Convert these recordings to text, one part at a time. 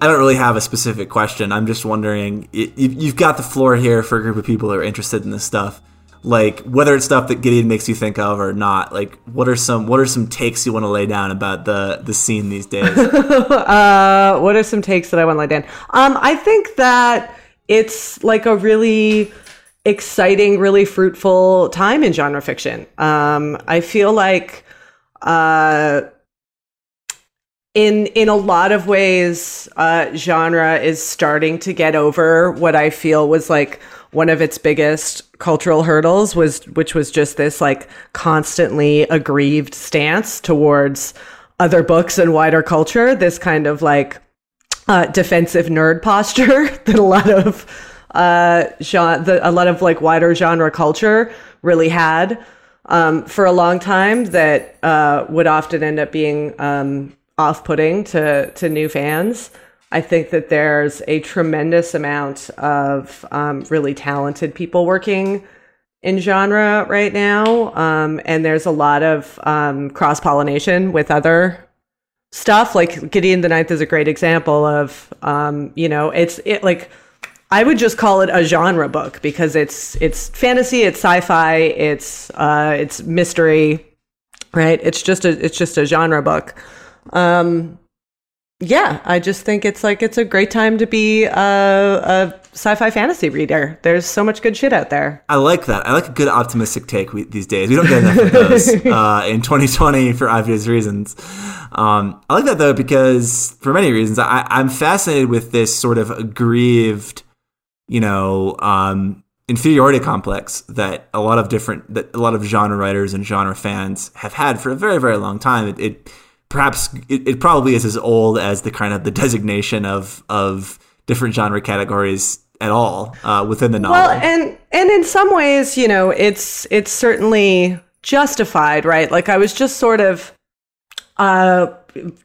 I don't really have a specific question. I'm just wondering. You've got the floor here for a group of people who are interested in this stuff. Like whether it's stuff that Gideon makes you think of or not. Like what are some what are some takes you want to lay down about the the scene these days? uh, what are some takes that I want to lay down? Um, I think that it's like a really exciting, really fruitful time in genre fiction. Um, I feel like. Uh, in in a lot of ways, uh, genre is starting to get over what I feel was like one of its biggest cultural hurdles was which was just this like constantly aggrieved stance towards other books and wider culture this kind of like uh, defensive nerd posture that a lot of uh genre, the, a lot of like wider genre culture really had um, for a long time that uh, would often end up being um, off-putting to to new fans. I think that there's a tremendous amount of um, really talented people working in genre right now, um, and there's a lot of um, cross pollination with other stuff. Like Gideon the Ninth is a great example of, um, you know, it's it like I would just call it a genre book because it's it's fantasy, it's sci-fi, it's uh, it's mystery, right? It's just a it's just a genre book. Um, yeah, I just think it's like it's a great time to be a, a, sci-fi fantasy reader. There's so much good shit out there. I like that. I like a good optimistic take we, these days. We don't get enough of those uh, in 2020 for obvious reasons. Um, I like that though because for many reasons, I, I'm fascinated with this sort of aggrieved, you know, um, inferiority complex that a lot of different that a lot of genre writers and genre fans have had for a very very long time. it, it perhaps it, it, probably is as old as the kind of the designation of of different genre categories at all uh, within the novel. Well, and and in some ways, you know, it's it's certainly justified, right? Like I was just sort of uh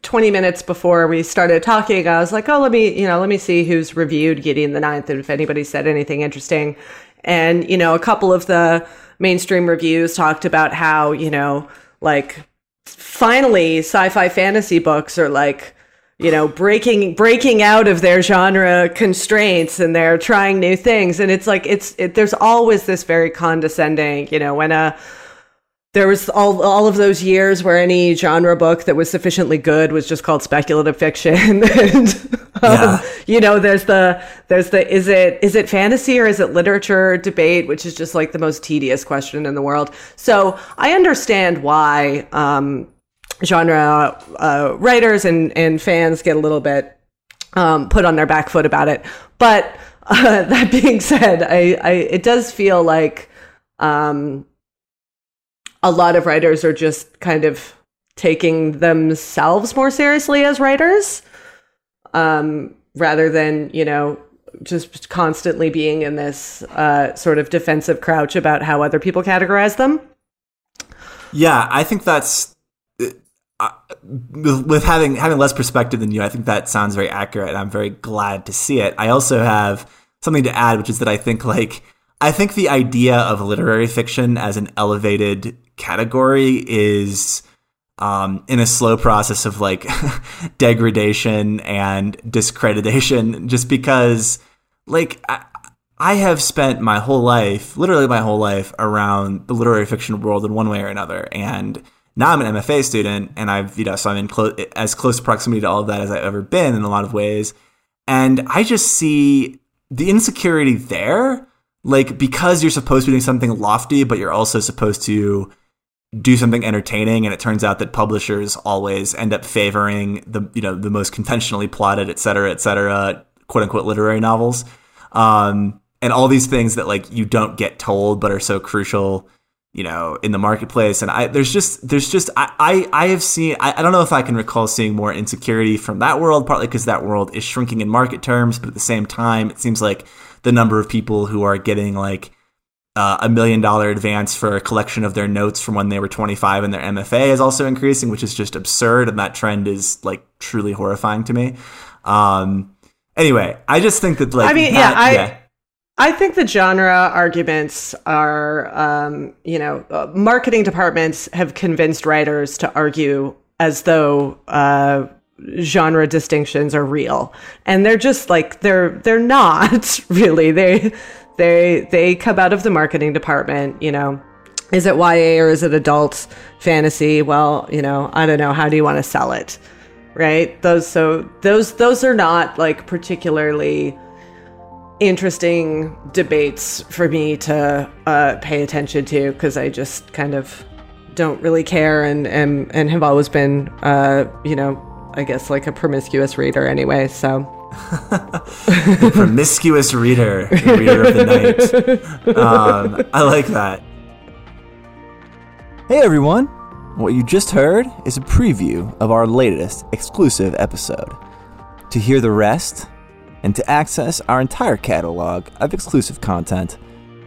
20 minutes before we started talking, I was like, oh, let me, you know, let me see who's reviewed Gideon the Ninth and if anybody said anything interesting. And, you know, a couple of the mainstream reviews talked about how, you know, like finally sci-fi fantasy books are like you know breaking breaking out of their genre constraints and they're trying new things. And it's like it's it, there's always this very condescending you know when a there was all all of those years where any genre book that was sufficiently good was just called speculative fiction. And um, you know there's the there's the is it is it fantasy or is it literature debate which is just like the most tedious question in the world. So i understand why um, genre uh, writers and and fans get a little bit um, put on their back foot about it. But uh, that being said i i it does feel like um a lot of writers are just kind of taking themselves more seriously as writers um, rather than, you know, just constantly being in this uh, sort of defensive crouch about how other people categorize them. Yeah, I think that's uh, with having having less perspective than you. I think that sounds very accurate. And I'm very glad to see it. I also have something to add, which is that I think like I think the idea of literary fiction as an elevated category is um, in a slow process of like degradation and discreditation just because like I, I have spent my whole life literally my whole life around the literary fiction world in one way or another. And now I'm an MFA student and I've you know so I'm in clo- as close proximity to all of that as I've ever been in a lot of ways. And I just see the insecurity there like because you're supposed to be doing something lofty but you're also supposed to do something entertaining and it turns out that publishers always end up favoring the you know the most conventionally plotted et cetera et cetera quote unquote literary novels. Um, and all these things that like you don't get told but are so crucial you know in the marketplace and i there's just there's just i i, I have seen I, I don't know if i can recall seeing more insecurity from that world partly because that world is shrinking in market terms but at the same time it seems like the number of people who are getting like uh, a million dollar advance for a collection of their notes from when they were 25 and their MFA is also increasing, which is just absurd. And that trend is like truly horrifying to me. Um, anyway, I just think that like, I mean, that, yeah, I, yeah. I think the genre arguments are, um, you know, uh, marketing departments have convinced writers to argue as though uh, genre distinctions are real. And they're just like they're they're not really. They they they come out of the marketing department you know. Is it YA or is it adult fantasy? Well you know I don't know. How do you want to sell it? Right? Those so those those are not like particularly interesting debates for me to uh, pay attention to because I just kind of don't really care and and, and have always been uh, you know I guess like a promiscuous reader anyway so. The promiscuous reader reader of the night. Um, I like that. Hey everyone. What you just heard is a preview of our latest exclusive episode. To hear the rest and to access our entire catalog of exclusive content,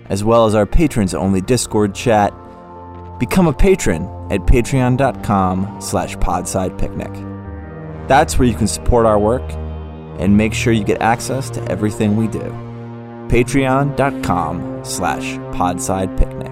as well as our patrons only Discord chat, become a patron at patreon.com slash podsidepicnic. That's where you can support our work and make sure you get access to everything we do. Patreon.com slash podsidepicnic.